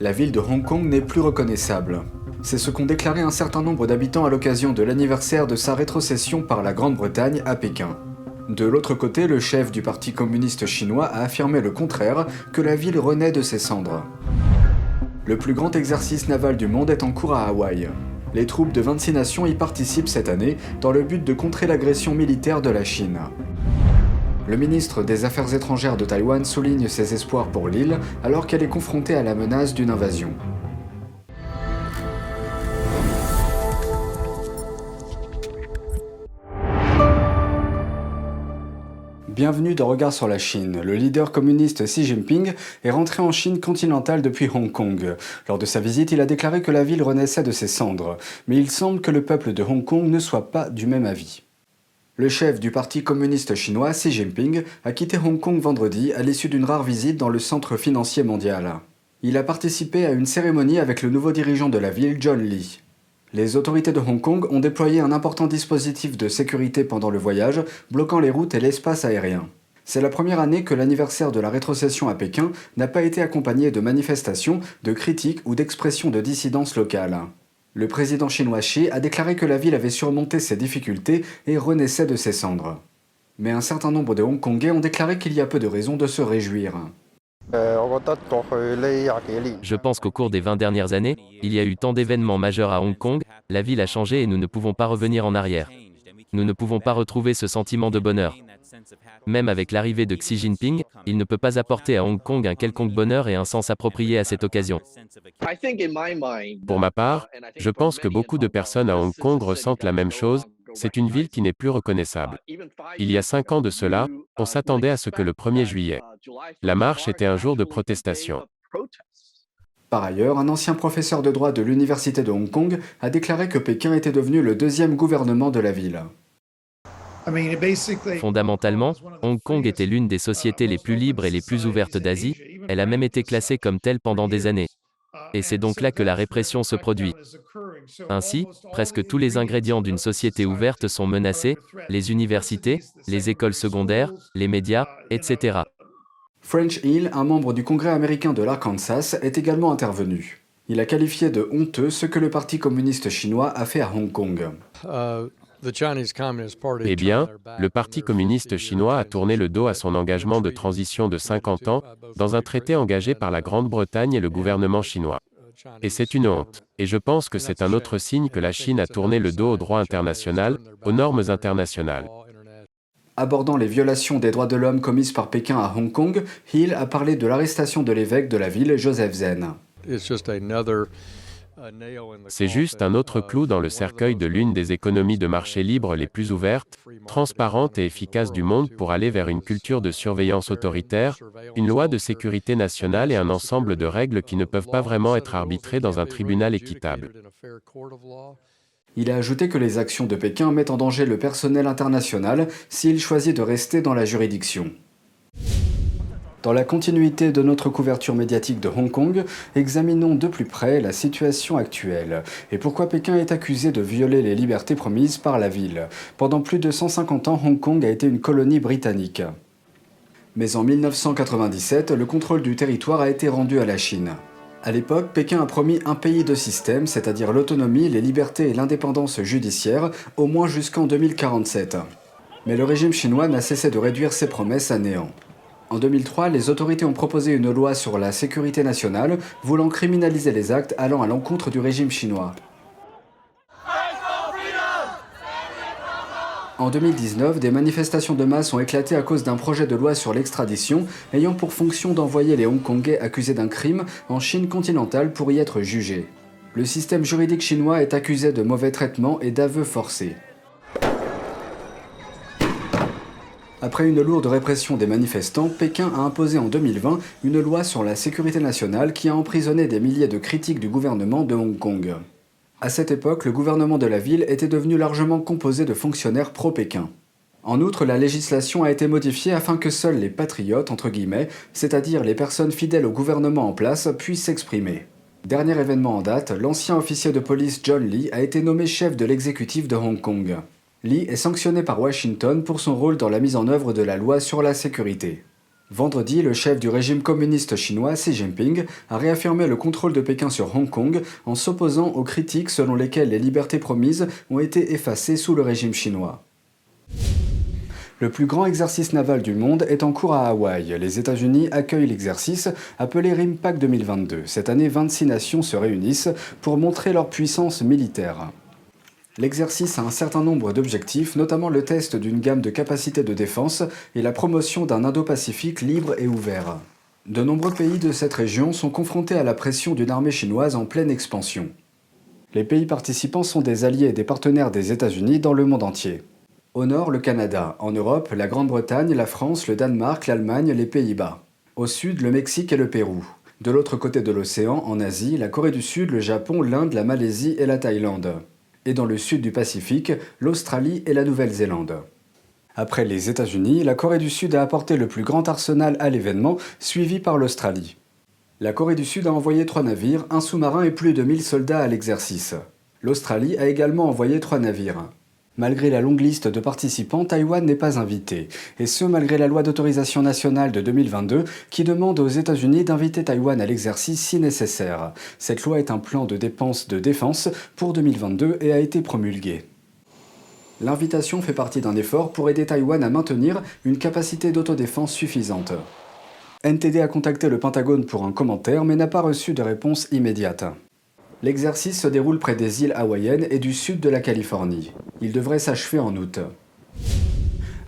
La ville de Hong Kong n'est plus reconnaissable. C'est ce qu'ont déclaré un certain nombre d'habitants à l'occasion de l'anniversaire de sa rétrocession par la Grande-Bretagne à Pékin. De l'autre côté, le chef du Parti communiste chinois a affirmé le contraire, que la ville renaît de ses cendres. Le plus grand exercice naval du monde est en cours à Hawaï. Les troupes de 26 nations y participent cette année dans le but de contrer l'agression militaire de la Chine. Le ministre des Affaires étrangères de Taïwan souligne ses espoirs pour l'île alors qu'elle est confrontée à la menace d'une invasion. Bienvenue dans Regard sur la Chine. Le leader communiste Xi Jinping est rentré en Chine continentale depuis Hong Kong. Lors de sa visite, il a déclaré que la ville renaissait de ses cendres. Mais il semble que le peuple de Hong Kong ne soit pas du même avis. Le chef du Parti communiste chinois, Xi Jinping, a quitté Hong Kong vendredi à l'issue d'une rare visite dans le centre financier mondial. Il a participé à une cérémonie avec le nouveau dirigeant de la ville, John Lee. Les autorités de Hong Kong ont déployé un important dispositif de sécurité pendant le voyage, bloquant les routes et l'espace aérien. C'est la première année que l'anniversaire de la rétrocession à Pékin n'a pas été accompagné de manifestations, de critiques ou d'expressions de dissidence locale. Le président chinois Xi a déclaré que la ville avait surmonté ses difficultés et renaissait de ses cendres. Mais un certain nombre de Hongkongais ont déclaré qu'il y a peu de raisons de se réjouir. Je pense qu'au cours des 20 dernières années, il y a eu tant d'événements majeurs à Hong Kong, la ville a changé et nous ne pouvons pas revenir en arrière. Nous ne pouvons pas retrouver ce sentiment de bonheur. Même avec l'arrivée de Xi Jinping, il ne peut pas apporter à Hong Kong un quelconque bonheur et un sens approprié à cette occasion. Pour ma part, je pense que beaucoup de personnes à Hong Kong ressentent la même chose, c'est une ville qui n'est plus reconnaissable. Il y a cinq ans de cela, on s'attendait à ce que le 1er juillet, la marche était un jour de protestation. Par ailleurs, un ancien professeur de droit de l'Université de Hong Kong a déclaré que Pékin était devenu le deuxième gouvernement de la ville. Fondamentalement, Hong Kong était l'une des sociétés les plus libres et les plus ouvertes d'Asie, elle a même été classée comme telle pendant des années. Et c'est donc là que la répression se produit. Ainsi, presque tous les ingrédients d'une société ouverte sont menacés, les universités, les écoles secondaires, les médias, etc. French Hill, un membre du Congrès américain de l'Arkansas, est également intervenu. Il a qualifié de honteux ce que le Parti communiste chinois a fait à Hong Kong. Eh bien, le Parti communiste chinois a tourné le dos à son engagement de transition de 50 ans, dans un traité engagé par la Grande-Bretagne et le gouvernement chinois. Et c'est une honte. Et je pense que c'est un autre signe que la Chine a tourné le dos au droit international, aux normes internationales. Abordant les violations des droits de l'homme commises par Pékin à Hong Kong, Hill a parlé de l'arrestation de l'évêque de la ville, Joseph Zen. C'est juste un autre clou dans le cercueil de l'une des économies de marché libre les plus ouvertes, transparentes et efficaces du monde pour aller vers une culture de surveillance autoritaire, une loi de sécurité nationale et un ensemble de règles qui ne peuvent pas vraiment être arbitrées dans un tribunal équitable. Il a ajouté que les actions de Pékin mettent en danger le personnel international s'il choisit de rester dans la juridiction. Dans la continuité de notre couverture médiatique de Hong Kong, examinons de plus près la situation actuelle et pourquoi Pékin est accusé de violer les libertés promises par la ville. Pendant plus de 150 ans, Hong Kong a été une colonie britannique. Mais en 1997, le contrôle du territoire a été rendu à la Chine. À l'époque, Pékin a promis un pays de système, c'est-à-dire l'autonomie, les libertés et l'indépendance judiciaire, au moins jusqu'en 2047. Mais le régime chinois n'a cessé de réduire ses promesses à néant. En 2003, les autorités ont proposé une loi sur la sécurité nationale voulant criminaliser les actes allant à l'encontre du régime chinois. En 2019, des manifestations de masse ont éclaté à cause d'un projet de loi sur l'extradition ayant pour fonction d'envoyer les Hongkongais accusés d'un crime en Chine continentale pour y être jugés. Le système juridique chinois est accusé de mauvais traitements et d'aveux forcés. Après une lourde répression des manifestants, Pékin a imposé en 2020 une loi sur la sécurité nationale qui a emprisonné des milliers de critiques du gouvernement de Hong Kong. À cette époque, le gouvernement de la ville était devenu largement composé de fonctionnaires pro-Pékin. En outre, la législation a été modifiée afin que seuls les patriotes, entre guillemets, c'est-à-dire les personnes fidèles au gouvernement en place, puissent s'exprimer. Dernier événement en date, l'ancien officier de police John Lee a été nommé chef de l'exécutif de Hong Kong. Lee est sanctionné par Washington pour son rôle dans la mise en œuvre de la loi sur la sécurité. Vendredi, le chef du régime communiste chinois Xi Jinping a réaffirmé le contrôle de Pékin sur Hong Kong en s'opposant aux critiques selon lesquelles les libertés promises ont été effacées sous le régime chinois. Le plus grand exercice naval du monde est en cours à Hawaï. Les États-Unis accueillent l'exercice appelé RIMPAC 2022. Cette année, 26 nations se réunissent pour montrer leur puissance militaire. L'exercice a un certain nombre d'objectifs, notamment le test d'une gamme de capacités de défense et la promotion d'un Indo-Pacifique libre et ouvert. De nombreux pays de cette région sont confrontés à la pression d'une armée chinoise en pleine expansion. Les pays participants sont des alliés et des partenaires des États-Unis dans le monde entier. Au nord, le Canada. En Europe, la Grande-Bretagne, la France, le Danemark, l'Allemagne, les Pays-Bas. Au sud, le Mexique et le Pérou. De l'autre côté de l'océan, en Asie, la Corée du Sud, le Japon, l'Inde, la Malaisie et la Thaïlande et dans le sud du Pacifique, l'Australie et la Nouvelle-Zélande. Après les États-Unis, la Corée du Sud a apporté le plus grand arsenal à l'événement, suivi par l'Australie. La Corée du Sud a envoyé trois navires, un sous-marin et plus de 1000 soldats à l'exercice. L'Australie a également envoyé trois navires. Malgré la longue liste de participants, Taïwan n'est pas invité, et ce malgré la loi d'autorisation nationale de 2022 qui demande aux États-Unis d'inviter Taïwan à l'exercice si nécessaire. Cette loi est un plan de dépenses de défense pour 2022 et a été promulguée. L'invitation fait partie d'un effort pour aider Taïwan à maintenir une capacité d'autodéfense suffisante. NTD a contacté le Pentagone pour un commentaire mais n'a pas reçu de réponse immédiate. L'exercice se déroule près des îles hawaïennes et du sud de la Californie. Il devrait s'achever en août.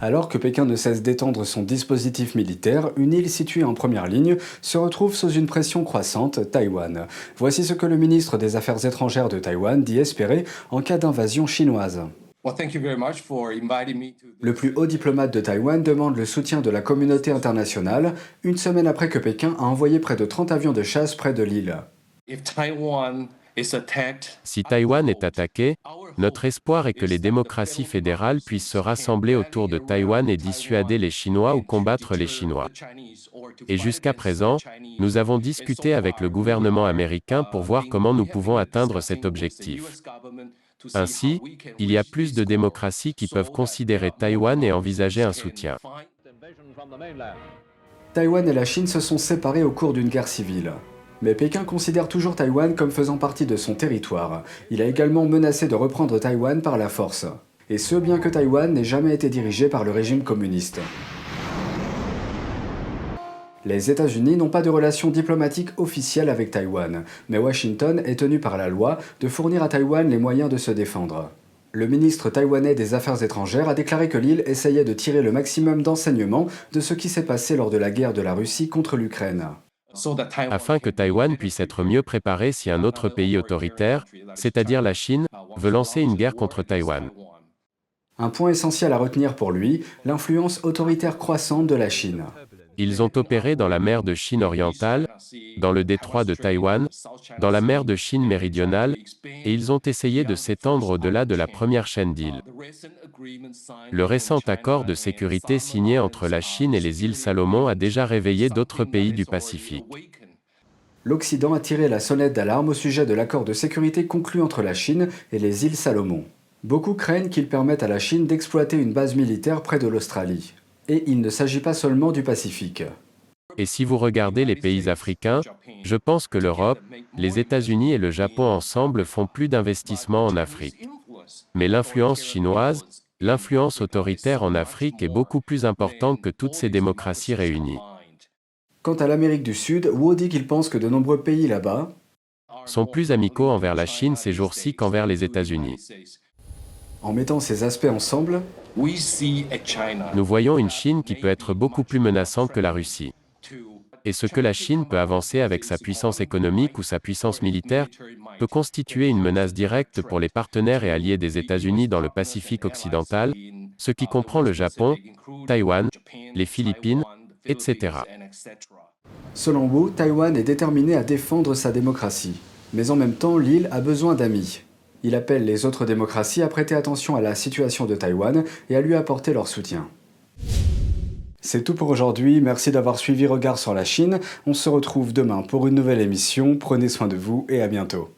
Alors que Pékin ne cesse d'étendre son dispositif militaire, une île située en première ligne se retrouve sous une pression croissante, Taïwan. Voici ce que le ministre des Affaires étrangères de Taïwan dit espérer en cas d'invasion chinoise. Le plus haut diplomate de Taïwan demande le soutien de la communauté internationale une semaine après que Pékin a envoyé près de 30 avions de chasse près de l'île. Si Taïwan est attaqué, notre espoir est que les démocraties fédérales puissent se rassembler autour de Taïwan et dissuader les Chinois ou combattre les Chinois. Et jusqu'à présent, nous avons discuté avec le gouvernement américain pour voir comment nous pouvons atteindre cet objectif. Ainsi, il y a plus de démocraties qui peuvent considérer Taïwan et envisager un soutien. Taïwan et la Chine se sont séparés au cours d'une guerre civile. Mais Pékin considère toujours Taïwan comme faisant partie de son territoire. Il a également menacé de reprendre Taïwan par la force. Et ce, bien que Taïwan n'ait jamais été dirigé par le régime communiste. Les États-Unis n'ont pas de relations diplomatiques officielles avec Taïwan, mais Washington est tenu par la loi de fournir à Taïwan les moyens de se défendre. Le ministre taïwanais des Affaires étrangères a déclaré que l'île essayait de tirer le maximum d'enseignements de ce qui s'est passé lors de la guerre de la Russie contre l'Ukraine afin que Taïwan puisse être mieux préparé si un autre pays autoritaire, c'est-à-dire la Chine, veut lancer une guerre contre Taïwan. Un point essentiel à retenir pour lui, l'influence autoritaire croissante de la Chine. Ils ont opéré dans la mer de Chine orientale, dans le détroit de Taïwan, dans la mer de Chine méridionale, et ils ont essayé de s'étendre au-delà de la première chaîne d'îles. Le récent accord de sécurité signé entre la Chine et les îles Salomon a déjà réveillé d'autres pays du Pacifique. L'Occident a tiré la sonnette d'alarme au sujet de l'accord de sécurité conclu entre la Chine et les îles Salomon. Beaucoup craignent qu'il permette à la Chine d'exploiter une base militaire près de l'Australie. Et il ne s'agit pas seulement du Pacifique. Et si vous regardez les pays africains, je pense que l'Europe, les États-Unis et le Japon ensemble font plus d'investissements en Afrique. Mais l'influence chinoise, l'influence autoritaire en Afrique est beaucoup plus importante que toutes ces démocraties réunies. Quant à l'Amérique du Sud, Wu dit qu'il pense que de nombreux pays là-bas sont plus amicaux envers la Chine ces jours-ci qu'envers les États-Unis. En mettant ces aspects ensemble, nous voyons une Chine qui peut être beaucoup plus menaçante que la Russie. Et ce que la Chine peut avancer avec sa puissance économique ou sa puissance militaire peut constituer une menace directe pour les partenaires et alliés des États-Unis dans le Pacifique occidental, ce qui comprend le Japon, Taïwan, les Philippines, etc. Selon Wu, Taïwan est déterminé à défendre sa démocratie. Mais en même temps, l'île a besoin d'amis. Il appelle les autres démocraties à prêter attention à la situation de Taïwan et à lui apporter leur soutien. C'est tout pour aujourd'hui, merci d'avoir suivi Regard sur la Chine. On se retrouve demain pour une nouvelle émission, prenez soin de vous et à bientôt.